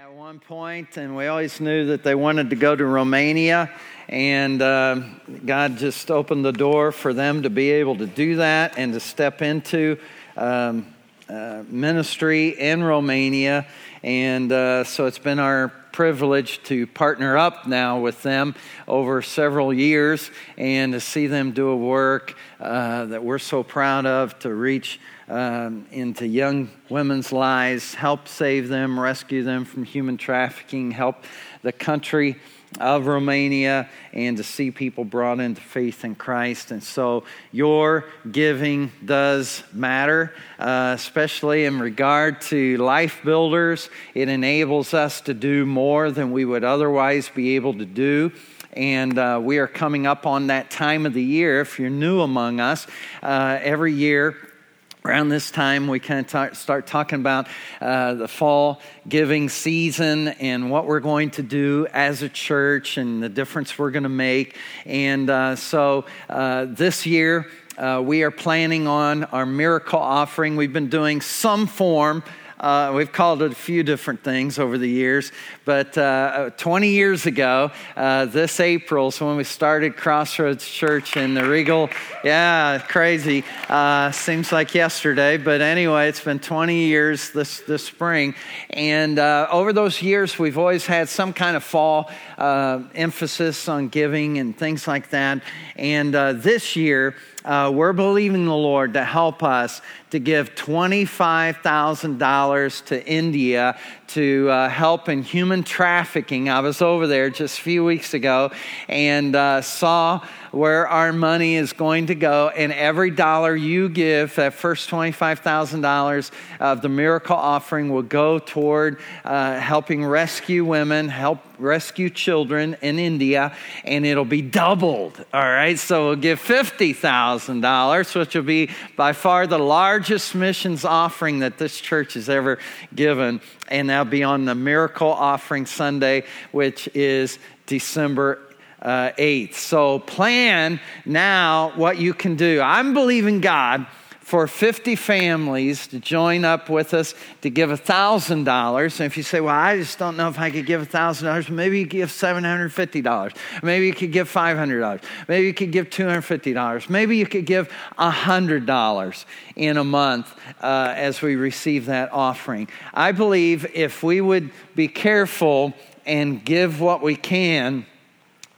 at one point, and we always knew that they wanted to go to Romania. And uh, God just opened the door for them to be able to do that and to step into um, uh, ministry in Romania. And uh, so it's been our privilege to partner up now with them over several years and to see them do a work uh, that we're so proud of to reach um, into young women's lives, help save them, rescue them from human trafficking, help the country of Romania and to see people brought into faith in Christ. And so your giving does matter, uh, especially in regard to life builders. It enables us to do more than we would otherwise be able to do and uh, we are coming up on that time of the year. If you're new among us, uh, every year around this time, we kind of talk, start talking about uh, the fall giving season and what we're going to do as a church and the difference we're going to make. And uh, so uh, this year, uh, we are planning on our miracle offering. We've been doing some form uh, we've called it a few different things over the years, but uh, 20 years ago, uh, this April, so when we started Crossroads Church in the Regal, yeah, crazy. Uh, seems like yesterday, but anyway, it's been 20 years this, this spring. And uh, over those years, we've always had some kind of fall uh, emphasis on giving and things like that. And this year, uh, we're believing the Lord to help us to give $25,000 to India to uh, help in human trafficking. I was over there just a few weeks ago and uh, saw where our money is going to go. And every dollar you give, that first $25,000 of the miracle offering, will go toward uh, helping rescue women, help rescue children in India, and it'll be doubled. All right, so we'll give $50,000, which will be by far the largest missions offering that this church has ever given. And that'll be on the Miracle Offering Sunday, which is December uh, 8th. So plan now what you can do. I'm believing God for 50 families to join up with us to give $1,000. And if you say, well, I just don't know if I could give $1,000, maybe you give $750. Maybe you could give $500. Maybe you could give $250. Maybe you could give $100 in a month uh, as we receive that offering. I believe if we would be careful and give what we can,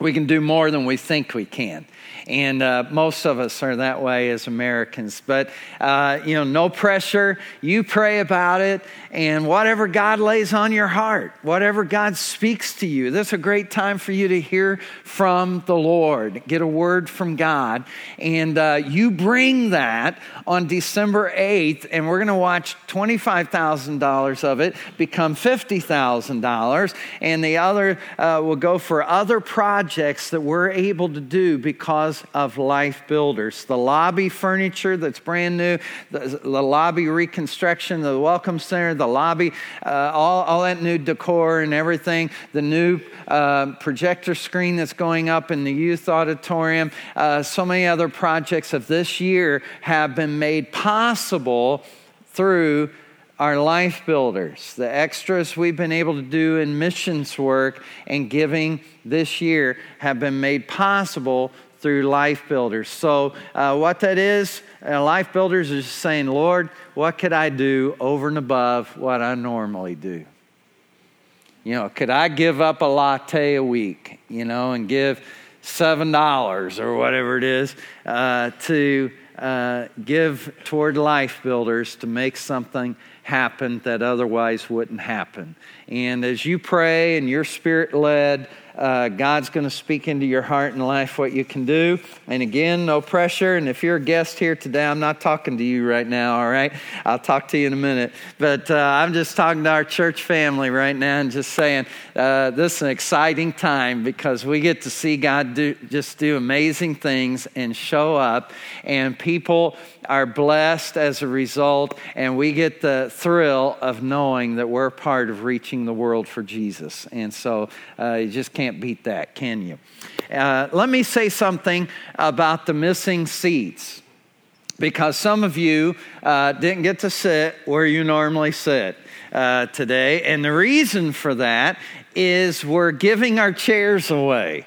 we can do more than we think we can. And uh, most of us are that way as Americans. But, uh, you know, no pressure. You pray about it, and whatever God lays on your heart, whatever God speaks to you, this is a great time for you to hear from the Lord, get a word from God. And uh, you bring that on December 8th, and we're going to watch $25,000 of it become $50,000, and the other uh, will go for other projects that we're able to do because of life builders. The lobby furniture that's brand new, the, the lobby reconstruction, the welcome center, the lobby, uh, all, all that new decor and everything, the new uh, projector screen that's going up in the youth auditorium, uh, so many other projects of this year have been made possible through our life builders, the extras we've been able to do in missions work and giving this year have been made possible through Life Builders. So, uh, what that is, uh, Life Builders is saying, Lord, what could I do over and above what I normally do? You know, could I give up a latte a week, you know, and give $7 or whatever it is uh, to uh, give toward Life Builders to make something happen that otherwise wouldn't happen? And as you pray and you're spirit led, uh, God's going to speak into your heart and life what you can do. And again, no pressure. And if you're a guest here today, I'm not talking to you right now, all right? I'll talk to you in a minute. But uh, I'm just talking to our church family right now and just saying uh, this is an exciting time because we get to see God do, just do amazing things and show up, and people are blessed as a result, and we get the thrill of knowing that we're part of reaching the world for Jesus. And so uh, you just can't beat that, can you? Uh, let me say something about the missing seats. because some of you uh, didn't get to sit where you normally sit uh, today. And the reason for that is we're giving our chairs away.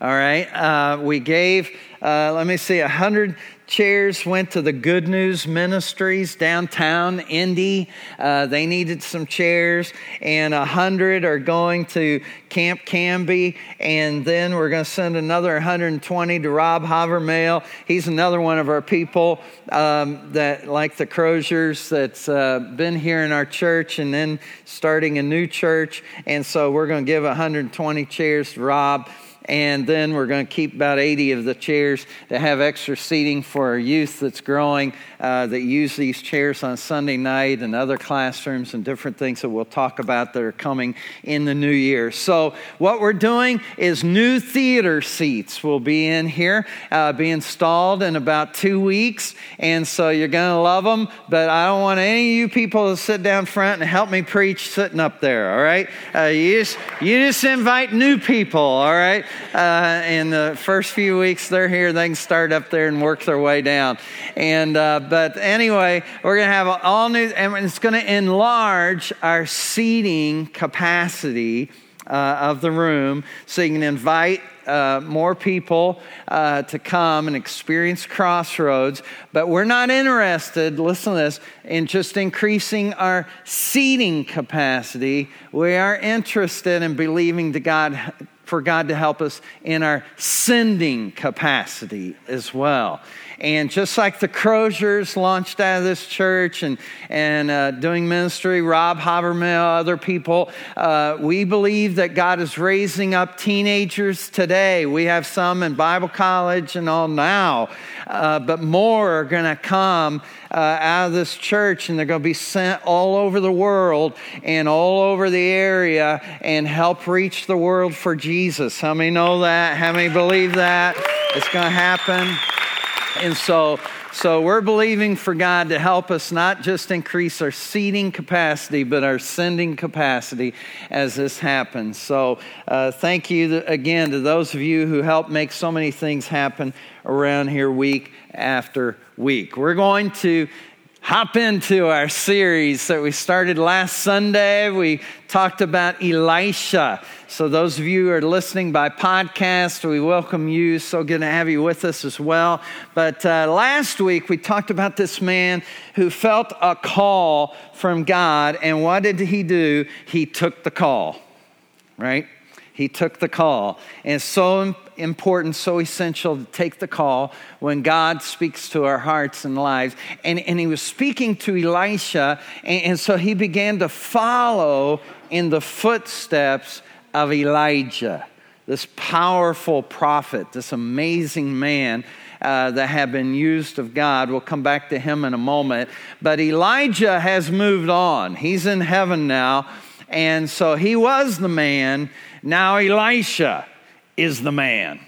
All right. Uh, we gave, uh, let me see, 100 chairs went to the Good News Ministries downtown Indy. Uh, they needed some chairs, and a hundred are going to Camp Canby, and then we're going to send another 120 to Rob Havermail. He's another one of our people um, that, like the Croziers, that's uh, been here in our church and then starting a new church, and so we're going to give 120 chairs to Rob and then we're going to keep about 80 of the chairs to have extra seating for our youth that's growing uh, that use these chairs on Sunday night and other classrooms and different things that we'll talk about that are coming in the new year. So, what we're doing is new theater seats will be in here, uh, be installed in about two weeks, and so you're going to love them. But I don't want any of you people to sit down front and help me preach sitting up there, all right? Uh, you, just, you just invite new people, all right? Uh, in the first few weeks they're here, they can start up there and work their way down. And uh, but anyway, we're going to have all new, and it's going to enlarge our seating capacity uh, of the room, so you can invite uh, more people uh, to come and experience Crossroads, but we're not interested, listen to this, in just increasing our seating capacity. We are interested in believing to God for God to help us in our sending capacity as well. And just like the Croziers launched out of this church and, and uh, doing ministry, Rob Havermill, other people, uh, we believe that God is raising up teenagers today. We have some in Bible college and all now, uh, but more are going to come uh, out of this church and they're going to be sent all over the world and all over the area and help reach the world for Jesus. How many know that? How many believe that? It's going to happen. And so, so we're believing for God to help us not just increase our seating capacity, but our sending capacity as this happens. So uh, thank you again to those of you who help make so many things happen around here week after week. We're going to hop into our series that we started last Sunday. We talked about Elisha. So, those of you who are listening by podcast, we welcome you. So good to have you with us as well. But uh, last week, we talked about this man who felt a call from God. And what did he do? He took the call, right? He took the call. And so important, so essential to take the call when God speaks to our hearts and lives. And, and he was speaking to Elisha, and, and so he began to follow in the footsteps of Elijah, this powerful prophet, this amazing man. Uh, that had been used of God. We'll come back to him in a moment. But Elijah has moved on. He's in heaven now. And so he was the man now Elisha is the man.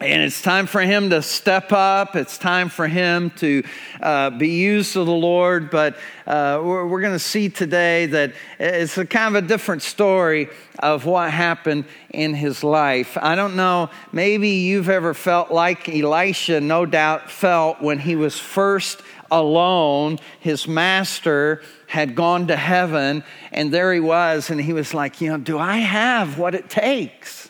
And it's time for him to step up. It's time for him to uh, be used of the Lord. But uh, we're, we're going to see today that it's a kind of a different story of what happened in his life. I don't know, maybe you've ever felt like Elisha, no doubt, felt when he was first alone. His master had gone to heaven, and there he was, and he was like, You know, do I have what it takes?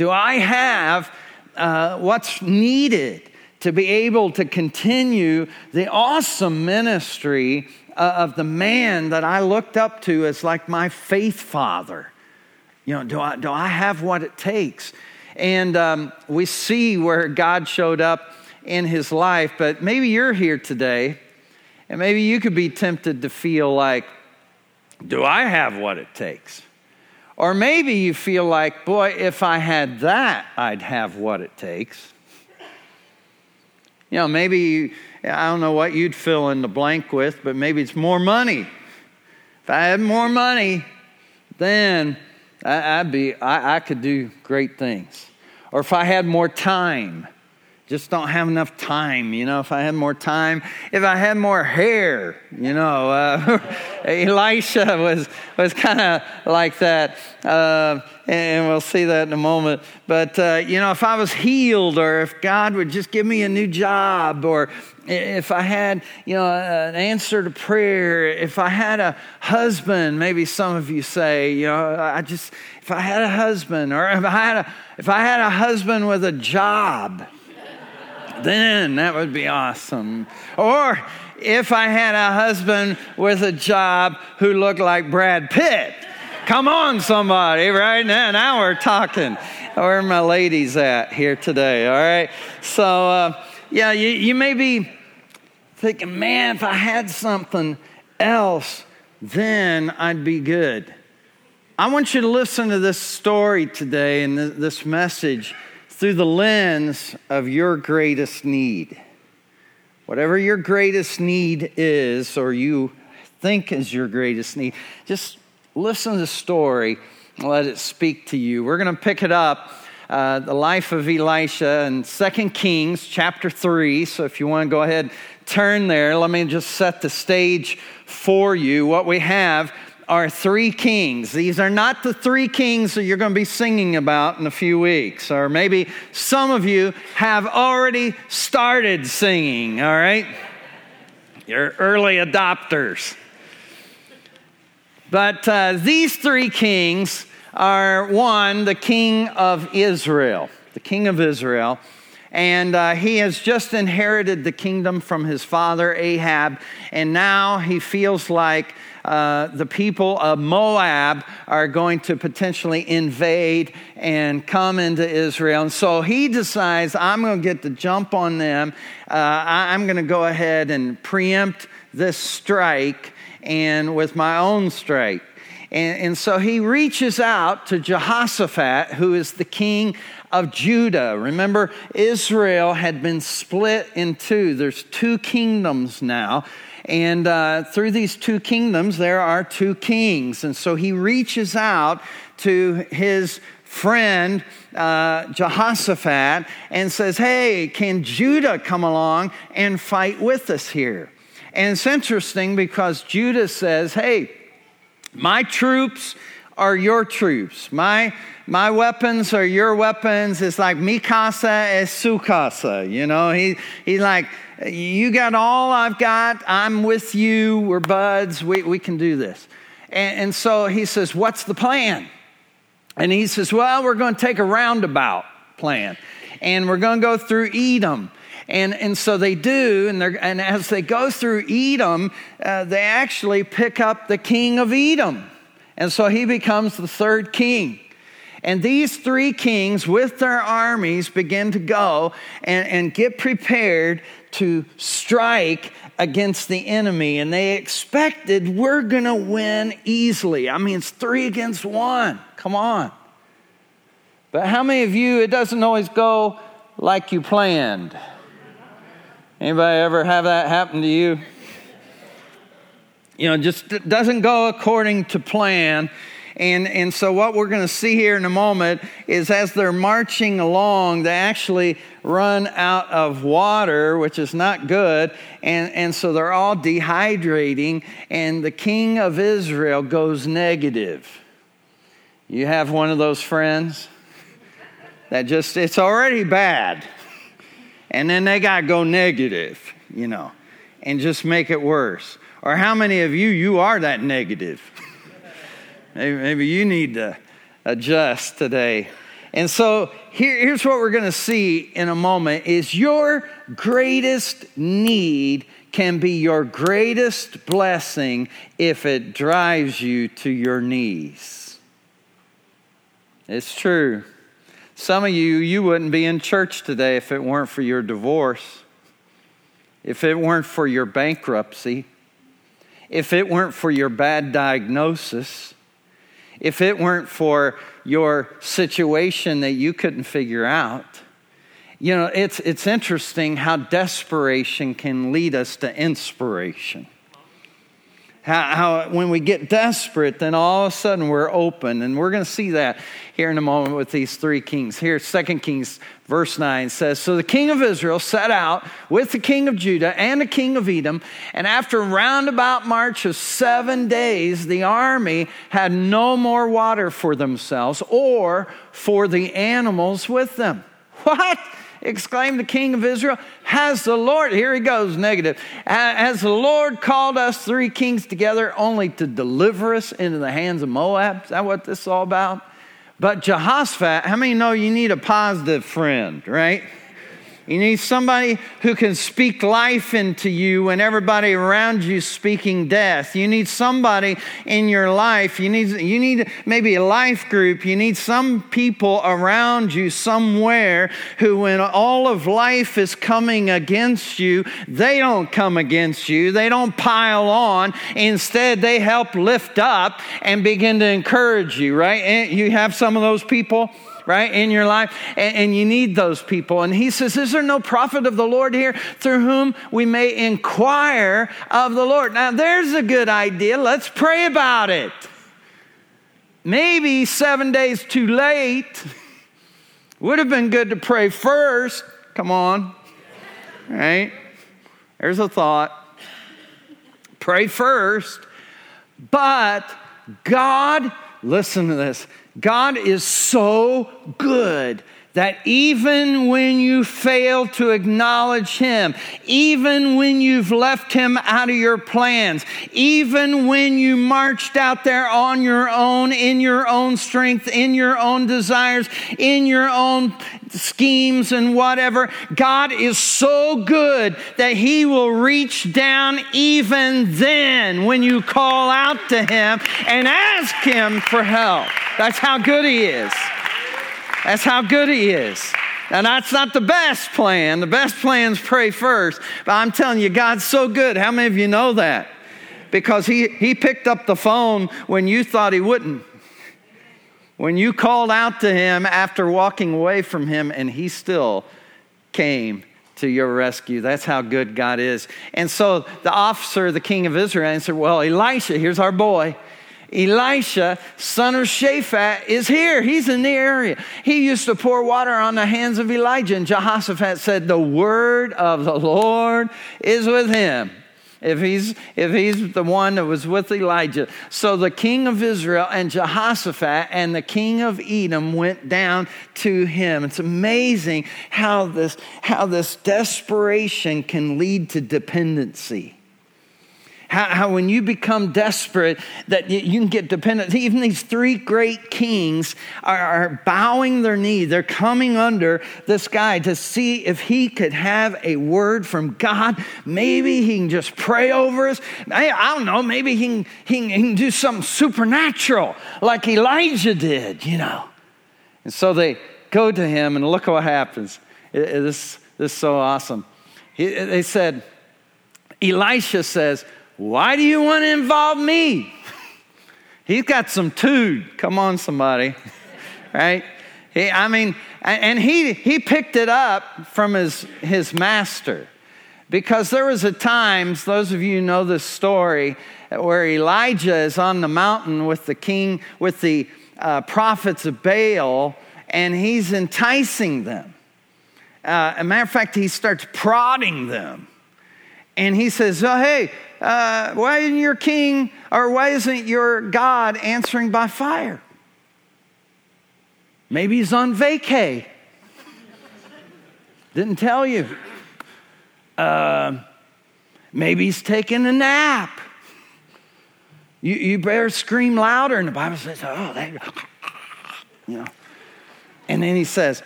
Do I have uh, what's needed to be able to continue the awesome ministry uh, of the man that I looked up to as like my faith father? You know, do I, do I have what it takes? And um, we see where God showed up in his life, but maybe you're here today and maybe you could be tempted to feel like, do I have what it takes? Or maybe you feel like, boy, if I had that, I'd have what it takes. You know, maybe, you, I don't know what you'd fill in the blank with, but maybe it's more money. If I had more money, then I, would be, I, I could do great things. Or if I had more time, just don't have enough time. You know, if I had more time, if I had more hair, you know, uh, Elisha was, was kind of like that. Uh, and we'll see that in a moment. But, uh, you know, if I was healed or if God would just give me a new job or if I had, you know, an answer to prayer, if I had a husband, maybe some of you say, you know, I just, if I had a husband or if I had a, if I had a husband with a job, then that would be awesome. Or if I had a husband with a job who looked like Brad Pitt. Come on, somebody, right now. Now we're talking. Where are my ladies at here today? All right. So, uh, yeah, you, you may be thinking, man, if I had something else, then I'd be good. I want you to listen to this story today and this message through the lens of your greatest need. Whatever your greatest need is, or you think is your greatest need, just listen to the story and let it speak to you. We're going to pick it up. Uh, the life of Elisha in 2 Kings chapter 3. So if you want to go ahead, turn there. Let me just set the stage for you. What we have are three kings. These are not the three kings that you're going to be singing about in a few weeks. Or maybe some of you have already started singing, all right? You're early adopters. But uh, these three kings are one, the king of Israel, the king of Israel. And uh, he has just inherited the kingdom from his father Ahab, and now he feels like uh, the people of Moab are going to potentially invade and come into Israel. And so he decides, I'm going to get the jump on them. Uh, I'm going to go ahead and preempt this strike and with my own strike. And, and, so he reaches out to Jehoshaphat, who is the king of Judah. Remember, Israel had been split in two. There's two kingdoms now. And uh, through these two kingdoms, there are two kings. And so he reaches out to his friend uh, Jehoshaphat and says, Hey, can Judah come along and fight with us here? And it's interesting because Judah says, Hey, my troops are your troops. My, my weapons are your weapons. It's like mi casa es su casa. You know, he, he's like, you got all I've got. I'm with you. We're buds. We, we can do this. And, and so he says, What's the plan? And he says, Well, we're going to take a roundabout plan. And we're going to go through Edom. And, and so they do, and, and as they go through Edom, uh, they actually pick up the king of Edom. And so he becomes the third king. And these three kings, with their armies, begin to go and, and get prepared to strike against the enemy. And they expected we're going to win easily. I mean, it's three against one. Come on. But how many of you, it doesn't always go like you planned? Anybody ever have that happen to you? You know, just doesn't go according to plan. And, and so, what we're going to see here in a moment is as they're marching along, they actually run out of water, which is not good. And, and so, they're all dehydrating, and the king of Israel goes negative. You have one of those friends that just, it's already bad. And then they got to go negative, you know, and just make it worse. Or how many of you, you are that negative? maybe, maybe you need to adjust today. And so here, here's what we're going to see in a moment is your greatest need can be your greatest blessing if it drives you to your knees. It's true. Some of you, you wouldn't be in church today if it weren't for your divorce, if it weren't for your bankruptcy, if it weren't for your bad diagnosis, if it weren't for your situation that you couldn't figure out. You know, it's, it's interesting how desperation can lead us to inspiration. How, how, when we get desperate, then all of a sudden we're open. And we're going to see that here in a moment with these three kings. Here, Second Kings, verse 9 says So the king of Israel set out with the king of Judah and the king of Edom. And after a roundabout march of seven days, the army had no more water for themselves or for the animals with them. What? Exclaimed the king of Israel. Has the Lord, here he goes, negative. Has the Lord called us three kings together only to deliver us into the hands of Moab? Is that what this is all about? But Jehoshaphat, how many know you need a positive friend, right? You need somebody who can speak life into you when everybody around you speaking death. You need somebody in your life. You need, you need maybe a life group. You need some people around you somewhere who, when all of life is coming against you, they don't come against you. They don't pile on. Instead, they help lift up and begin to encourage you, right? And you have some of those people right, in your life, and, and, you need those people. And he says, Is there no prophet of the Lord here through whom we may inquire of the Lord? Now, there's a good idea. Let's pray about it. Maybe seven days too late. Would have been good to pray first. Come on. Right? There's a thought. Pray first. But God, listen to this God is so good that even when you fail to acknowledge Him, even when you've left Him out of your plans, even when you marched out there on your own, in your own strength, in your own desires, in your own schemes and whatever, God is so good that He will reach down even then when you call out to Him and ask Him for help. That's how good He is. That's how good He is. Now, that's not the best plan. The best plan is pray first. But I'm telling you, God's so good. How many of you know that? Because He, he picked up the phone when you thought He wouldn't. When you called out to Him after walking away from Him, and He still came to your rescue. That's how good God is. And so the officer, the king of Israel, answered, Well, Elisha, here's our boy. Elisha, son of Shaphat, is here. He's in the area. He used to pour water on the hands of Elijah, and Jehoshaphat said, The word of the Lord is with him. If he's, if he's the one that was with Elijah. So the king of Israel and Jehoshaphat and the king of Edom went down to him. It's amazing how this, how this desperation can lead to dependency. How, how when you become desperate, that you, you, can get dependent. Even these three great kings are, are bowing their knee. They're coming under this guy to see if he could have a word from God. Maybe he can just pray over us. I, I don't know. Maybe he can, he, can, he can do something supernatural like Elijah did, you know. And so they go to him, and look what happens. It, it, this, this is so awesome. He, they said, Elisha says, why do you want to involve me? He's got some tood. Come on, somebody. right? He, I mean, and he, he picked it up from his, his master. Because there was a time, those of you know this story, where Elijah is on the mountain with the king, with the uh, prophets of Baal, and he's enticing them. Uh, a matter of fact, he starts prodding them. And he says, oh, Hey, uh, why isn't your king or why isn't your God answering by fire? Maybe he's on vacay. Didn't tell you. Uh, maybe he's taking a nap. You, you better scream louder. And the Bible says, oh, that, you know. And then he says,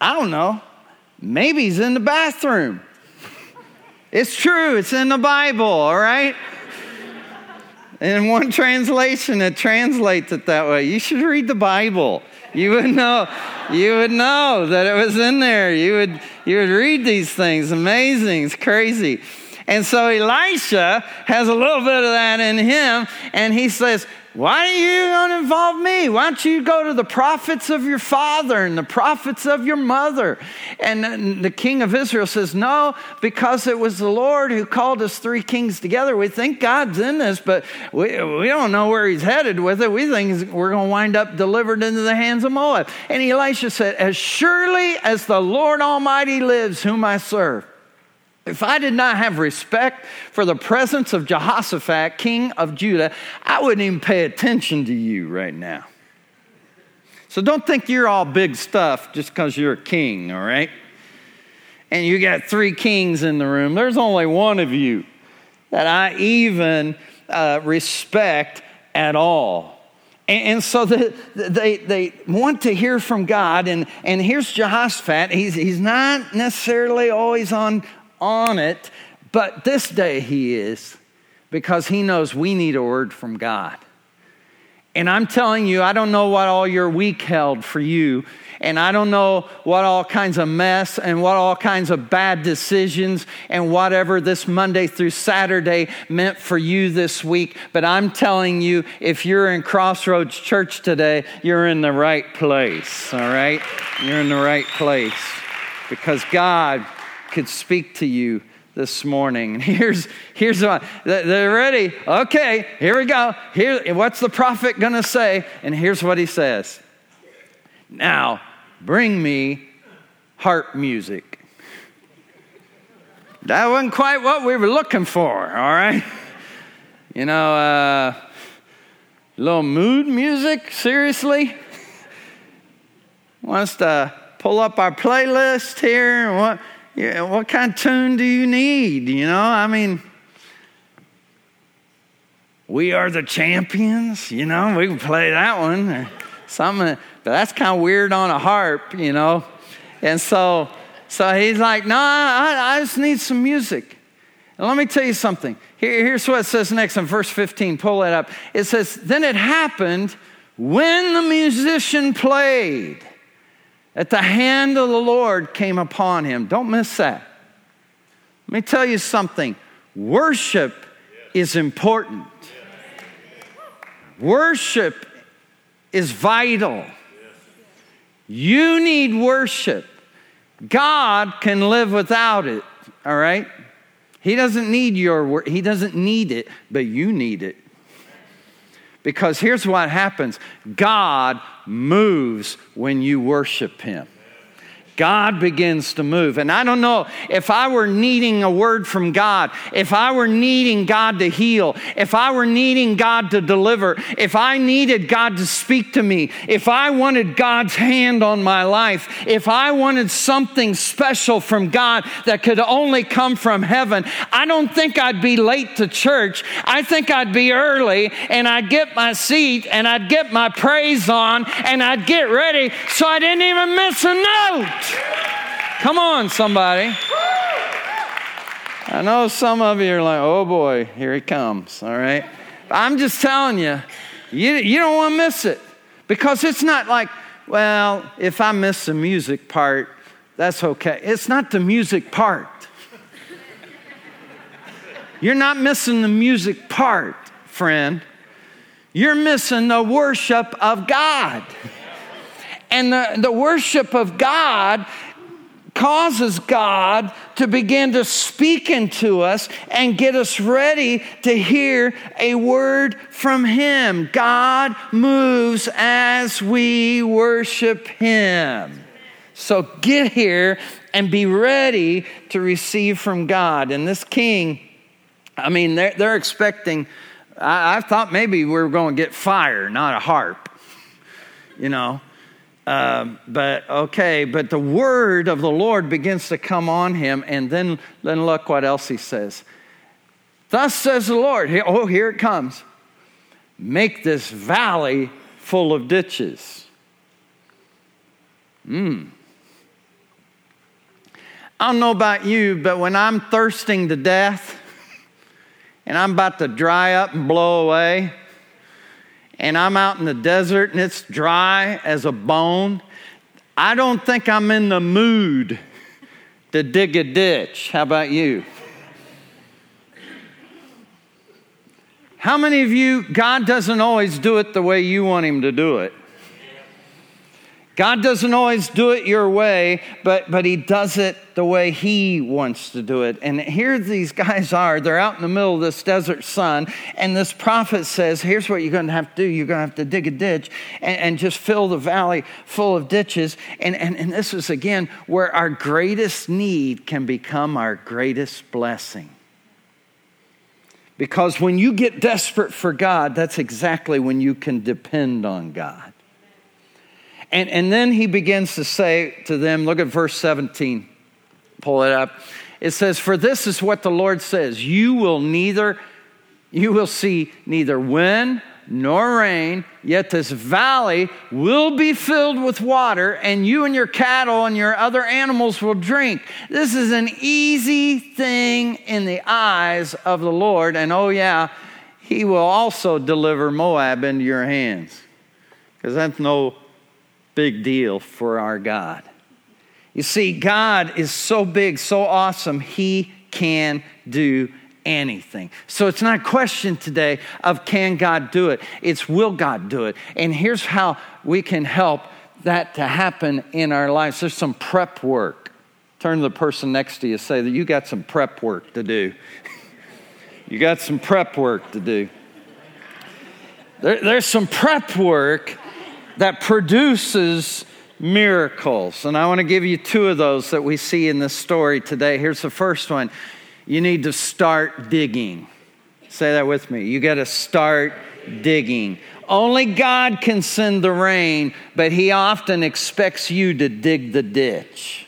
I don't know. Maybe he's in the bathroom. It's true, it's in the Bible, all right? In one translation, it translates it that way. You should read the Bible. You would know, you would know that it was in there. You would, you would read these things. Amazing. It's crazy. And so Elisha has a little bit of that in him, and he says, why are you to involve me? Why don't you go to the prophets of your father and the prophets of your mother? And uh, the king of Israel says, No, because it was the Lord who called us three kings together. We think God's in this, but we, we don't know where he's headed with it. We think we're going to wind up delivered into the hands of Moab. And Elisha said, As surely as the Lord Almighty lives, whom I serve, if I did not have respect for the presence of Jehoshaphat, king of Judah, I wouldn't even pay attention to you right now. So don't think you're all big stuff just because you're a king, all right? And you got three kings in the room. There's only one of you that I even uh, respect at all. And, so the, they, they want to hear from God. And, and here's Jehoshaphat. He's, he's not necessarily always on, on it, but this day he is because he knows we need a word from God. And I'm telling you, I don't know what all your week held for you. And I don't know what all kinds of mess and what all kinds of bad decisions and whatever this Monday through Saturday meant for you this week. But I'm telling you, if you're in Crossroads Church today, you're in the right place, all right? You're in the right place because God could speak to you this morning. Here's here's what they're ready. Okay, here we go. Here, what's the prophet gonna say? And here's what he says. Now, bring me harp music. That wasn't quite what we were looking for, all right? You know, uh, little mood music, seriously? Wants to pull up our playlist here? and What? Yeah, what kind of tune do you need? You know, I mean, we are the champions, you know, we can play that one. or Something, but that's kind of weird on a harp, you know. And so, so he's like, no, I, I just need some music. And let me tell you something. Here, here's what it says next in verse 15. Pull it up. It says, Then it happened when the musician played that the hand of the Lord came upon him. Don't miss that. Let me tell you something worship is important, worship is vital. You need worship. God can live without it, all right? He doesn't need your work. He doesn't need it, but you need it. Because here's what happens God moves when you worship Him. God begins to move. And I don't know if I were needing a word from God, if I were needing God to heal, if I were needing God to deliver, if I needed God to speak to me, if I wanted God's hand on my life, if I wanted something special from God that could only come from heaven, I don't think I'd be late to church. I think I'd be early and I'd get my seat and I'd get my praise on and I'd get ready so I didn't even miss a note. Come on, somebody. I know some of you are like, oh boy, here he comes, all right? I'm just telling you, you, you don't want to miss it because it's not like, well, if I miss the music part, that's okay. It's not the music part. You're not missing the music part, friend. You're missing the worship of God. And the, the worship of God causes God to begin to speak into us and get us ready to hear a word from Him. God moves as we worship Him. So get here and be ready to receive from God. And this king, I mean, they're, they're expecting, I, I thought maybe we were going to get fire, not a harp, you know. Um, but okay, but the word of the Lord begins to come on him, and then, then look what else he says. Thus says the Lord, oh, here it comes. Make this valley full of ditches. Hmm. I don't know about you, but when I'm thirsting to death and I'm about to dry up and blow away, and I'm out in the desert and it's dry as a bone, I don't think I'm in the mood to dig a ditch. How about you? How many of you, God doesn't always do it the way you want Him to do it? God doesn't always do it your way, but, but He does it the way He wants to do it. And here these guys are. They're out in the middle of this desert sun, and this prophet says, Here's what you're going to have to do you're going to have to dig a ditch and, and just fill the valley full of ditches. And, and, and this is, again, where our greatest need can become our greatest blessing. Because when you get desperate for God, that's exactly when you can depend on God. And, and then he begins to say to them, look at verse 17, pull it up. It says, For this is what the Lord says You will neither, you will see neither wind nor rain, yet this valley will be filled with water, and you and your cattle and your other animals will drink. This is an easy thing in the eyes of the Lord, and oh, yeah, He will also deliver Moab into your hands. Because that's no big deal for our God. You see, God is so big, so awesome, He can do anything. So it's not a question today of can God do it, it's will God do it. And here's how we can help that to happen in our lives. There's some prep work. Turn to the person next to you, say that you got some prep work to do. you got some prep work to do. There, there's some prep work that produces miracles. And I want to give you two of those that we see in this story today. Here's the first one you need to start digging. Say that with me. You got to start digging. Only God can send the rain, but He often expects you to dig the ditch.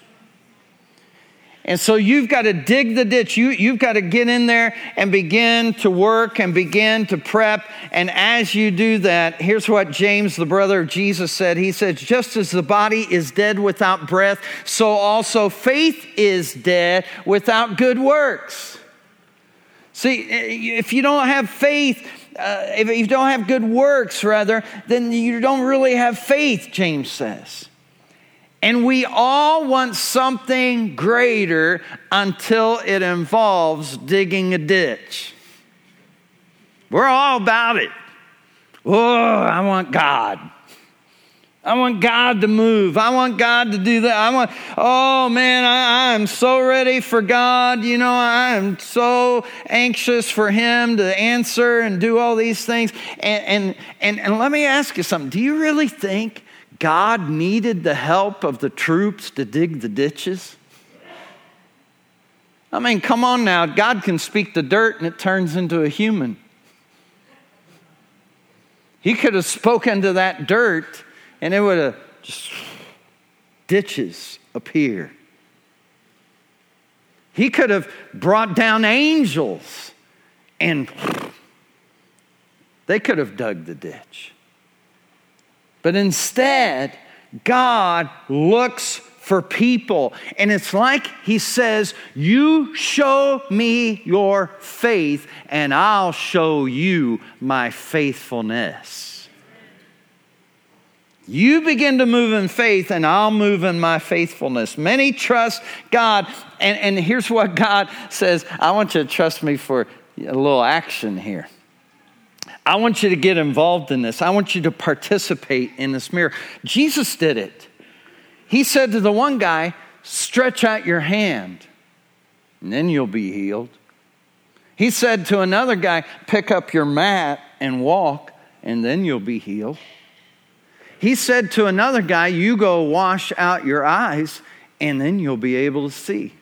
And so you've got to dig the ditch. You, you've got to get in there and begin to work and begin to prep. And as you do that, here's what James, the brother of Jesus, said. He said, Just as the body is dead without breath, so also faith is dead without good works. See, if you don't have faith, uh, if you don't have good works, rather, then you don't really have faith, James says. And we all want something greater until it involves digging a ditch. We're all about it. Oh, I want God. I want God to move. I want God to do that. I want, oh man, I, am so ready for God. You know, I'm so anxious for Him to answer and do all these things. And, and, and, and let me ask you something. Do you really think God needed the help of the troops to dig the ditches? I mean, come on now. God can speak the dirt and it turns into a human. He could have spoken to that dirt and it would have just ditches appear. He could have brought down angels and they could have dug the ditch. But instead, God looks for people. And it's like He says, You show me your faith, and I'll show you my faithfulness. You begin to move in faith, and I'll move in my faithfulness. Many trust God, and, and here's what God says I want you to trust me for a little action here. I want you to get involved in this. I want you to participate in this miracle. Jesus did it. He said to the one guy, Stretch out your hand, and then you'll be healed. He said to another guy, Pick up your mat and walk, and then you'll be healed. He said to another guy, You go wash out your eyes, and then you'll be able to see.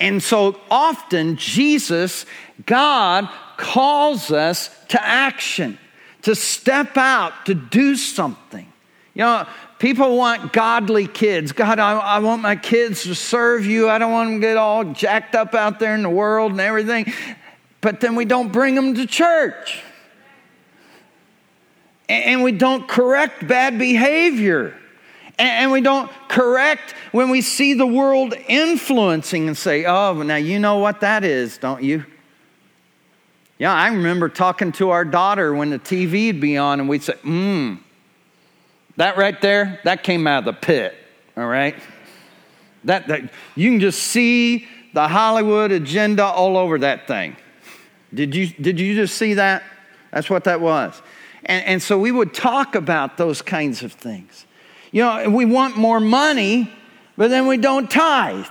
And so often, Jesus, God, calls us to action, to step out, to do something. You know, people want godly kids. God, I, I, want my kids to serve you. I don't want them to get all jacked up out there in the world and everything. But then we don't bring them to church. And, we don't correct bad behavior. And we don't correct when we see the world influencing and say, oh, now you know what that is, don't you? Yeah, I remember talking to our daughter when the TV'd be on, and we'd say, mmm, that right there, that came out of the pit, all right? That, that you can just see the Hollywood agenda all over that thing. Did you, did you just see that? That's what that was. And, and so we would talk about those kinds of things. You know, we want more money, but then we don't tithe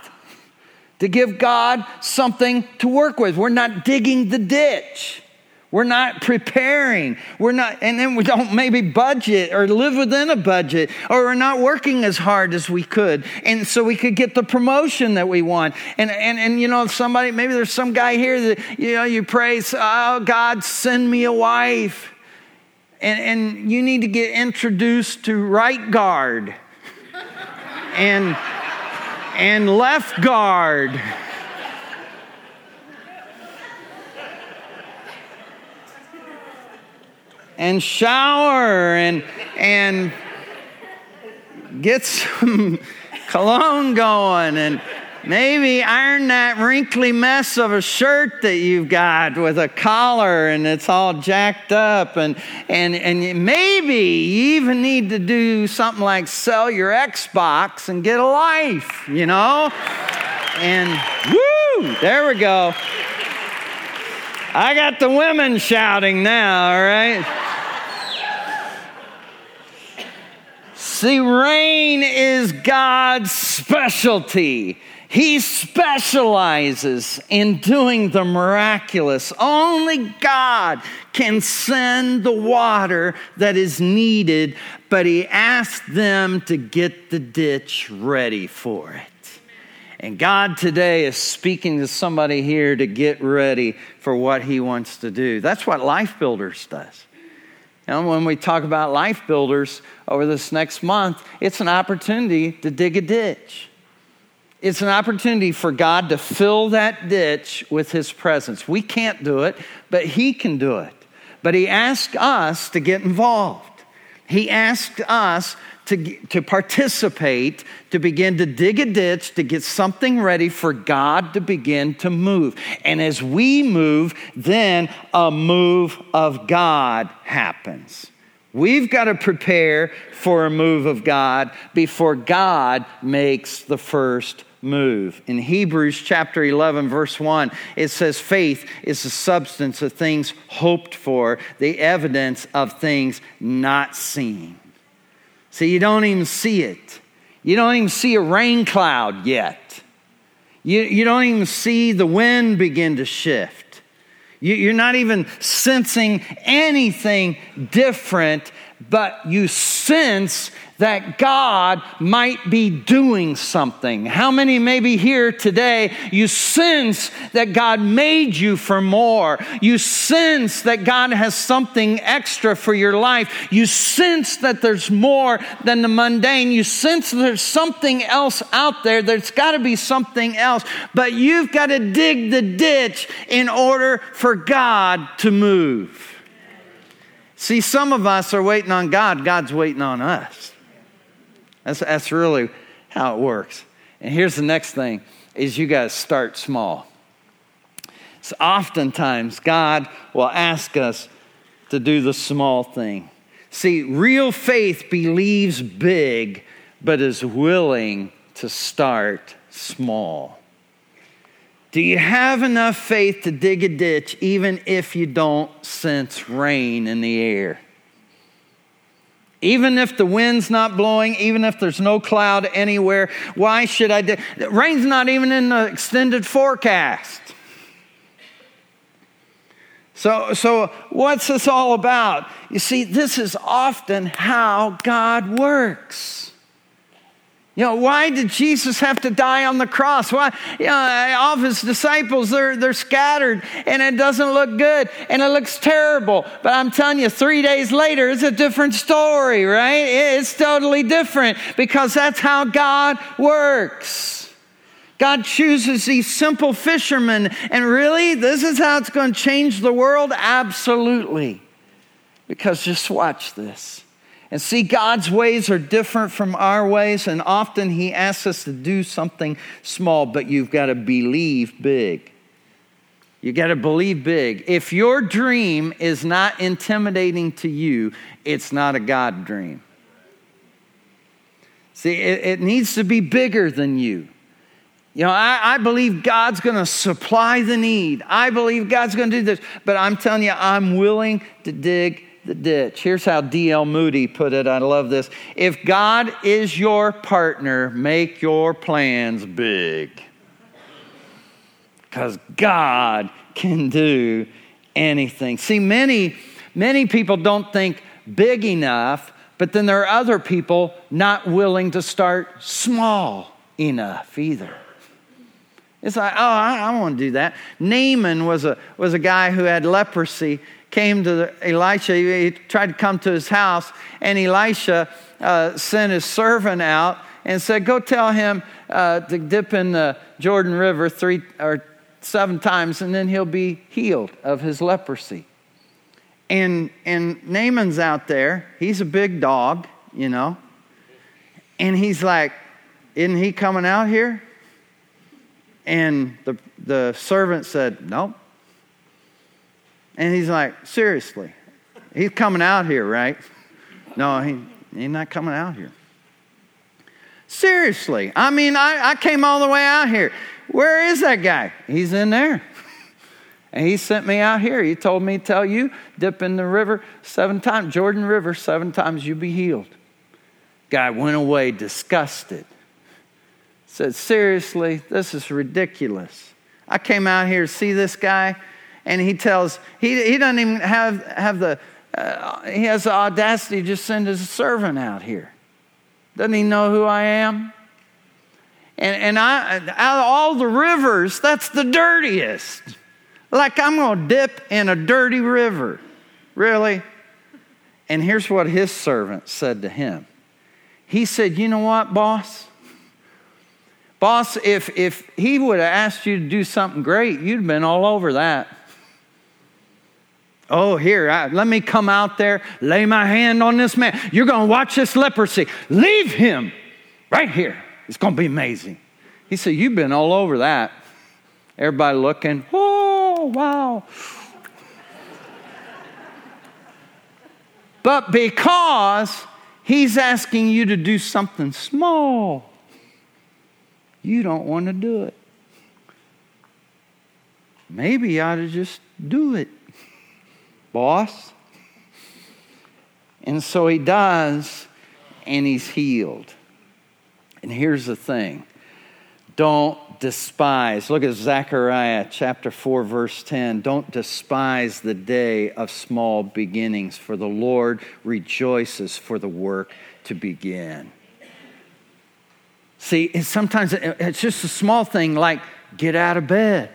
to give God something to work with. We're not digging the ditch. We're not preparing. We're not, and then we don't maybe budget or live within a budget, or we're not working as hard as we could. And so we could get the promotion that we want. And, and, and you know, somebody, maybe there's some guy here that, you know, you pray, oh, God, send me a wife. And, and you need to get introduced to right guard and, and left guard. And shower and, and get some cologne going and maybe iron that wrinkly mess of a shirt that you've got with a collar and it's all jacked up and and and maybe you even need to do something like sell your Xbox and get a life, you know? And woo, there we go. I got the women shouting now, all right? See, rain is God's specialty. He specializes in doing the miraculous. Only God can send the water that is needed, but He asked them to get the ditch ready for it. And God today is speaking to somebody here to get ready for what He wants to do. That's what Life Builders does. And when we talk about life builders over this next month, it's an opportunity to dig a ditch. It's an opportunity for God to fill that ditch with His presence. We can't do it, but He can do it. But He asked us to get involved. He asked us to, to participate, to begin to dig a ditch, to get something ready for God to begin to move. And as we move, then a move of God happens. We've got to prepare for a move of God before God makes the first move. In Hebrews chapter 11, verse 1, it says, Faith is the substance of things hoped for, the evidence of things not seen. See, you don't even see it. You don't even see a rain cloud yet. You, you don't even see the wind begin to shift. You, you're not even sensing anything different, but you sense that God might be doing something. How many maybe here today you sense that God made you for more? You sense that God has something extra for your life. You sense that there's more than the mundane. You sense there's something else out there. There's got to be something else. But you've got to dig the ditch in order for God to move. See, some of us are waiting on God, God's waiting on us. That's, that's really how it works. And here's the next thing is you got to start small. So oftentimes God will ask us to do the small thing. See, real faith believes big, but is willing to start small. Do you have enough faith to dig a ditch even if you don't sense rain in the air? Even if the wind's not blowing, even if there's no cloud anywhere, why should I do? Rain's not even in the extended forecast. So, so what's this all about? You see, this is often how God works. You know, why did Jesus have to die on the cross? Why, you know, all of his disciples, they're, they're scattered and it doesn't look good and it looks terrible. But I'm telling you, three days later, it's a different story, right? It's totally different because that's how God works. God chooses these simple fishermen, and really, this is how it's going to change the world? Absolutely. Because just watch this. And see, God's ways are different from our ways, and often He asks us to do something small, but you've got to believe big. You got to believe big. If your dream is not intimidating to you, it's not a God dream. See, it, it needs to be bigger than you. You know, I, I believe God's going to supply the need. I believe God's going to do this. But I'm telling you, I'm willing to dig the ditch. Here's how D.L. Moody put it. I love this. If God is your partner, make your plans big. Because God can do anything. See, many, many people don't think big enough, but then there are other people not willing to start small enough either. It's like, oh, I, I want to do that. Naaman was a, was a guy who had leprosy, came to Elisha. He, tried to come to his house, and Elisha uh, sent his servant out and said, Go tell him uh, to dip in the Jordan River three or seven times, and then he'll be healed of his leprosy. And, and Naaman's out there. He's a big dog, you know. And he's like, Isn't he coming out here? And the, the servant said, Nope. And he's like, Seriously, he's coming out here, right? No, he, he's not coming out here. Seriously, I mean, I, I came all the way out here. Where is that guy? He's in there. And he sent me out here. He told me tell you, dip in the river seven times, Jordan River, seven times, you'll be healed. Guy went away disgusted said, Seriously, this is ridiculous. I came out here to see this guy, and he tells, he, he doesn't even have, have the, uh, he has the audacity to just send his servant out here. Doesn't he know who I am? And, and I, out of all the rivers, that's the dirtiest. Like I'm going to dip in a dirty river. Really? And here's what his servant said to him. He said, You know what, boss? Boss, if, if he would have asked you to do something great, you'd have been all over that. Oh, here, I, let me come out there, lay my hand on this man. You're going to watch this leprosy. Leave him right here. It's going to be amazing. He said, You've been all over that. Everybody looking, oh, wow. but because he's asking you to do something small, you don't want to do it. Maybe you ought to just do it, boss. And so he does, and he's healed. And here's the thing don't despise. Look at Zechariah chapter 4, verse 10. Don't despise the day of small beginnings, for the Lord rejoices for the work to begin. See, sometimes it's just a small thing like get out of bed.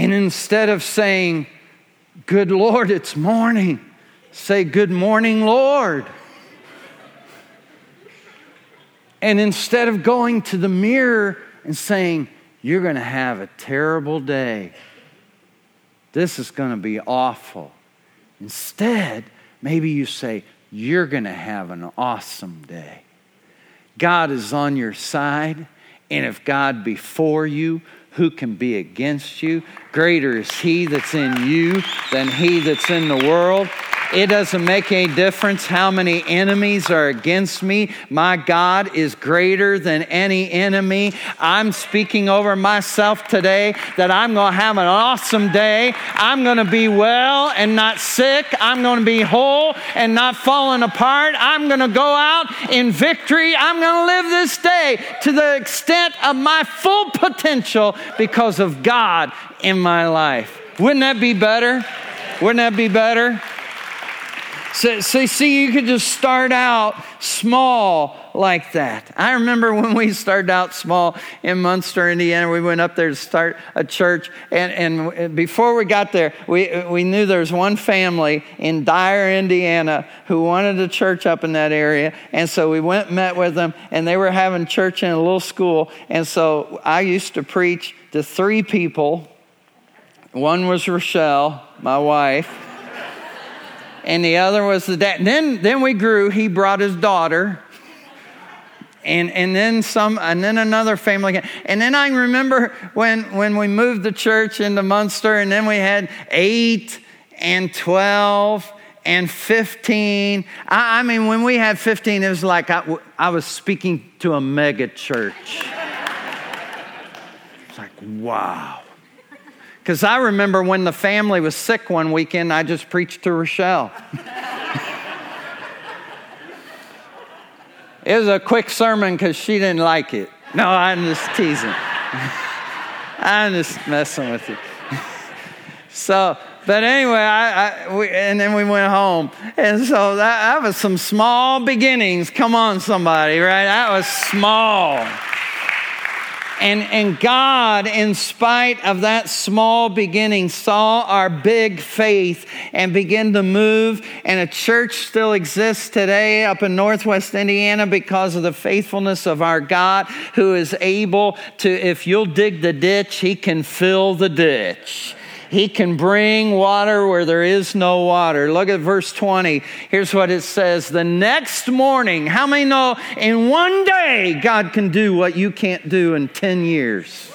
And instead of saying, Good Lord, it's morning, say, Good morning, Lord. And instead of going to the mirror and saying, You're going to have a terrible day, this is going to be awful. Instead, maybe you say, you're going to have an awesome day. God is on your side, and if God be for you, who can be against you? Greater is He that's in you than He that's in the world. It doesn't make any difference how many enemies are against me. My God is greater than any enemy. I'm speaking over myself today that I'm going to have an awesome day. I'm going to be well and not sick. I'm going to be whole and not falling apart. I'm going to go out in victory. I'm going to live this day to the extent of my full potential because of God in my life. Wouldn't that be better? Wouldn't that be better? So, so, see, you could just start out small like that. I remember when we started out small in Munster, Indiana, we went up there to start a church. And, and before we got there, we, we knew there was one family in Dyer, Indiana, who wanted a church up in that area. And so we went and met with them, and they were having church in a little school. And so I used to preach to three people. One was Rochelle, my wife and the other was the dad. then, then we grew. He brought his daughter, and and then some, and then another family. And then I remember when when we moved the church into Munster, and then we had eight and twelve and 15. I, I, mean, when we had 15, it was like I, I was speaking to a mega church. it's like, wow. Because I remember when the family was sick one weekend, I just preached to Rochelle. it was a quick sermon because she didn't like it. No, I'm just teasing. I'm just messing with you. so, but anyway, I, I we, and then we went home. And so that, that was some small beginnings. Come on, somebody, right? That was small. And, and God, in spite of that small beginning, saw our big faith and began to move. And a church still exists today up in Northwest Indiana because of the faithfulness of our God, who is able to, if you'll dig the ditch, He can fill the ditch. He can bring water where there is no water. Look at verse 20. Here's what it says The next morning, how many know in one day God can do what you can't do in 10 years?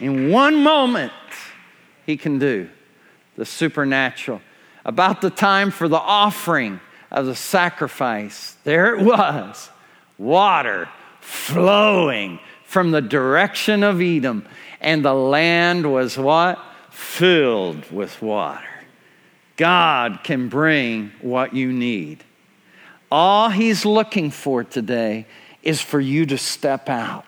In one moment, He can do the supernatural. About the time for the offering of the sacrifice, there it was water flowing from the direction of Edom. And the land was what? Filled with water. God can bring what you need. All He's looking for today is for you to step out,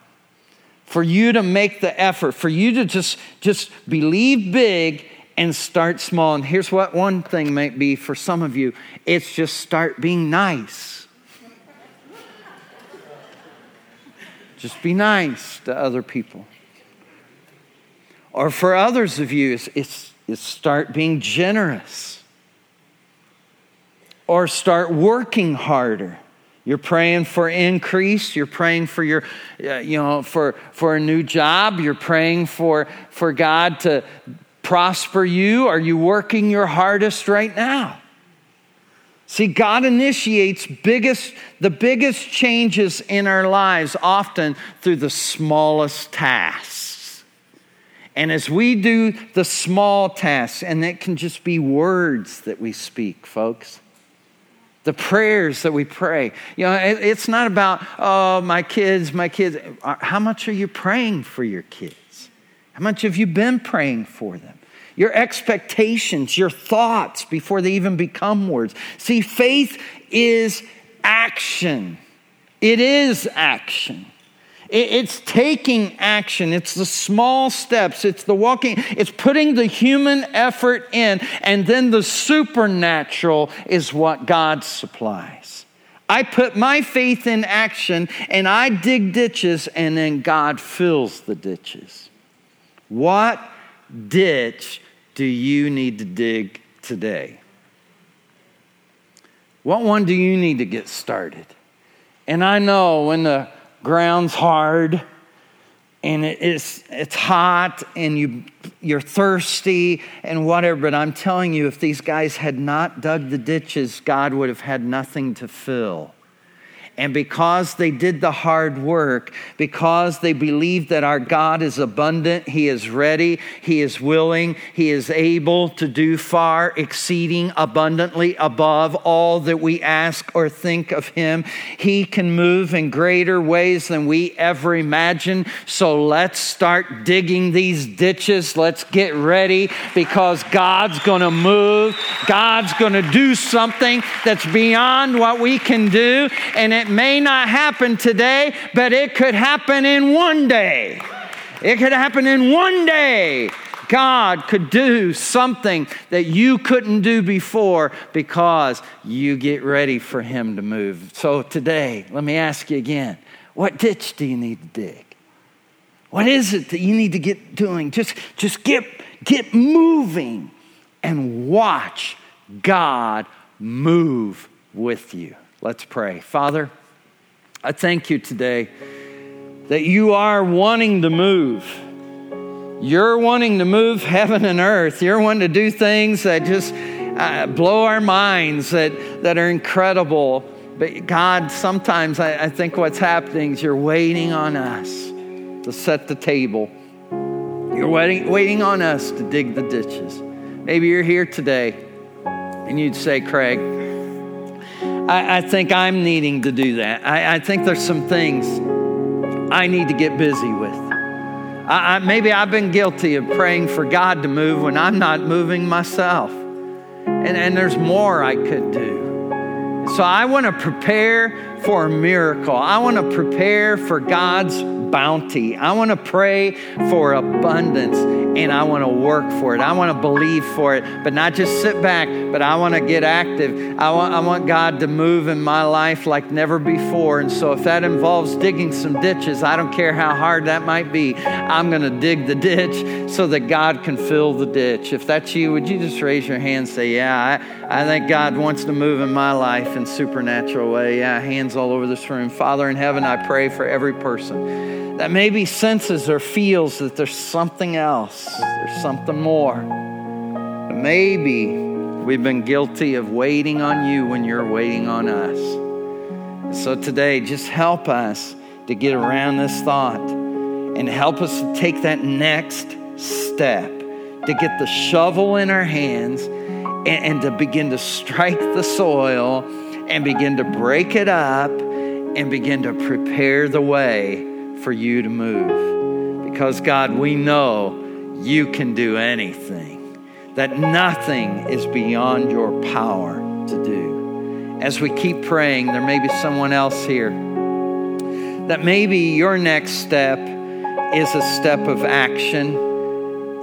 for you to make the effort, for you to just, just believe big and start small. And here's what one thing might be for some of you it's just start being nice. just be nice to other people. Or for others of you, it's start being generous. Or start working harder. You're praying for increase. You're praying for your, uh, you know, for, for a new job. You're praying for, for God to prosper you. Are you working your hardest right now? See, God initiates biggest, the biggest changes in our lives often through the smallest tasks. And as we do the small tasks, and it can just be words that we speak, folks, the prayers that we pray. You know, it's not about, oh, my kids, my kids. Uh, how much are you praying for your kids? How much have you been praying for them? Your expectations, your thoughts before they even become words. See, faith is action. It is action. It's taking action. It's the small steps. It's the walking. It's putting the human effort in. And then the supernatural is what God supplies. I put my faith in action and I dig ditches, and then God fills the ditches. What ditch do you need to dig today? What one do you need to get started? And I know when the ground's hard and it's, it's hot and you, you're thirsty and whatever, but I'm telling you, if these guys had not dug the ditches, God would have had nothing to fill. And because they did the hard work, because they believed that our God is abundant, He is ready, He is willing, He is able to do far exceeding abundantly above all that we ask or think of Him, He can move in greater ways than we ever imagine. So let's start digging these ditches. Let's get ready because God's going to move. God's going to do something that's beyond what we can do. And it may not happen today, but it could happen in one day. It could happen in one day. God could do something that you couldn't do before because you get ready for Him to move. So today, let me ask you again what ditch do you need to dig? What is it that you need to get doing? Just, just get, get moving and watch God move with you. Let's pray. Father, I thank you today that you are wanting to move. You're wanting to move heaven and earth. You're wanting to do things that just uh, blow our minds, that, that are incredible. But God, sometimes I, I think what's happening is you're waiting on us to set the table. You're waiting, waiting on us to dig the ditches. Maybe you're here today and you'd say, Craig, I, I think I'm needing to do that. I, I, think there's some things I need to get busy with. I, maybe I've been guilty of praying for God to move when I'm not moving myself. And, and there's more I could do. So I want to prepare for a miracle. I want to prepare for God's bounty. I want to pray for abundance and I want to work for it. I want to believe for it, but not just sit back, but I want to get active. I want, I want God to move in my life like never before. And so if that involves digging some ditches, I don't care how hard that might be, I'm going to dig the ditch so that God can fill the ditch. If that's you, would you just raise your hand and say, Yeah, I, I think God wants to move in my life in supernatural way. Yeah, hands all over this room. Father in heaven, I pray for every person that maybe senses or feels that there's something else, there's something more. Maybe we've been guilty of waiting on you when you're waiting on us. So today, just help us to get around this thought and help us to take that next step to get the shovel in our hands and, and to begin to strike the soil and begin to break it up and begin to prepare the way for you to move. Because, God, we know you can do anything, that nothing is beyond your power to do. As we keep praying, there may be someone else here that maybe your next step is a step of action,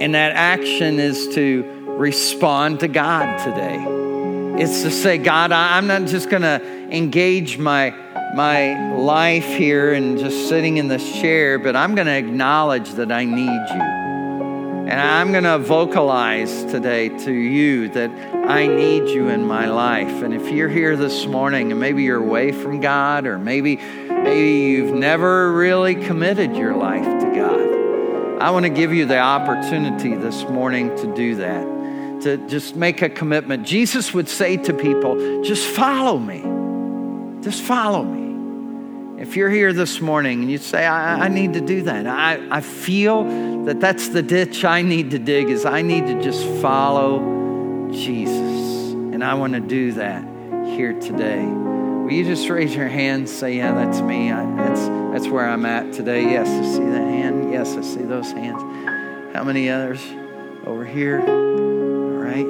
and that action is to respond to God today. It's to say, God, I'm not just going to engage my my life here and just sitting in this chair, but I'm going to acknowledge that I need you. And I'm going to vocalize today to you that I need you in my life. And if you're here this morning and maybe you're away from God or maybe maybe you've never really committed your life to God, I want to give you the opportunity this morning to do that. To just make a commitment. Jesus would say to people, just follow me. Just follow me. If you're here this morning and you say, I, I, need to do that, I, I feel that that's the ditch I need to dig, is I need to just follow Jesus. And I want to do that here today. Will you just raise your hand say, Yeah, that's me. I, that's, that's where I'm at today. Yes, I see that hand. Yes, I see those hands. How many others? Over here. All right.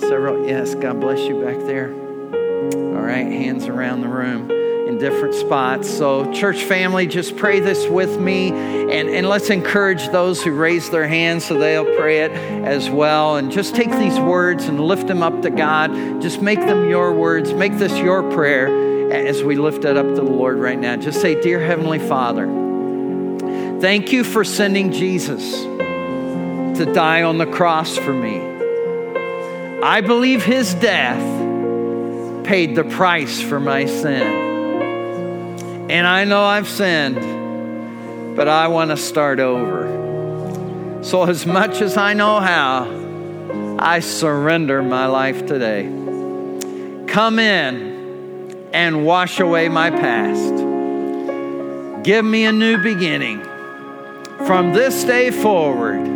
Several. Yes, God bless you back there. All right, hands around the room in different spots. So, church family, just pray this with me and, and let's encourage those who raise their hands so they'll pray it as well. And just take these words and lift them up to God. Just make them your words, make this your prayer as we lift it up to the Lord right now. Just say, Dear Heavenly Father, thank you for sending Jesus to die on the cross for me. I believe his death paid the price for my sin. And I know I've sinned, but I want to start over. So, as much as I know how, I surrender my life today. Come in and wash away my past. Give me a new beginning. From this day forward,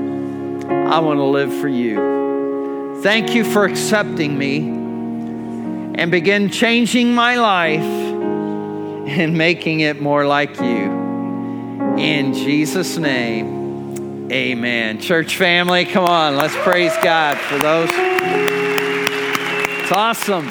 I want to live for you. Thank you for accepting me and begin changing my life and making it more like you. In Jesus' name, amen. Church family, come on, let's praise God for those. It's awesome.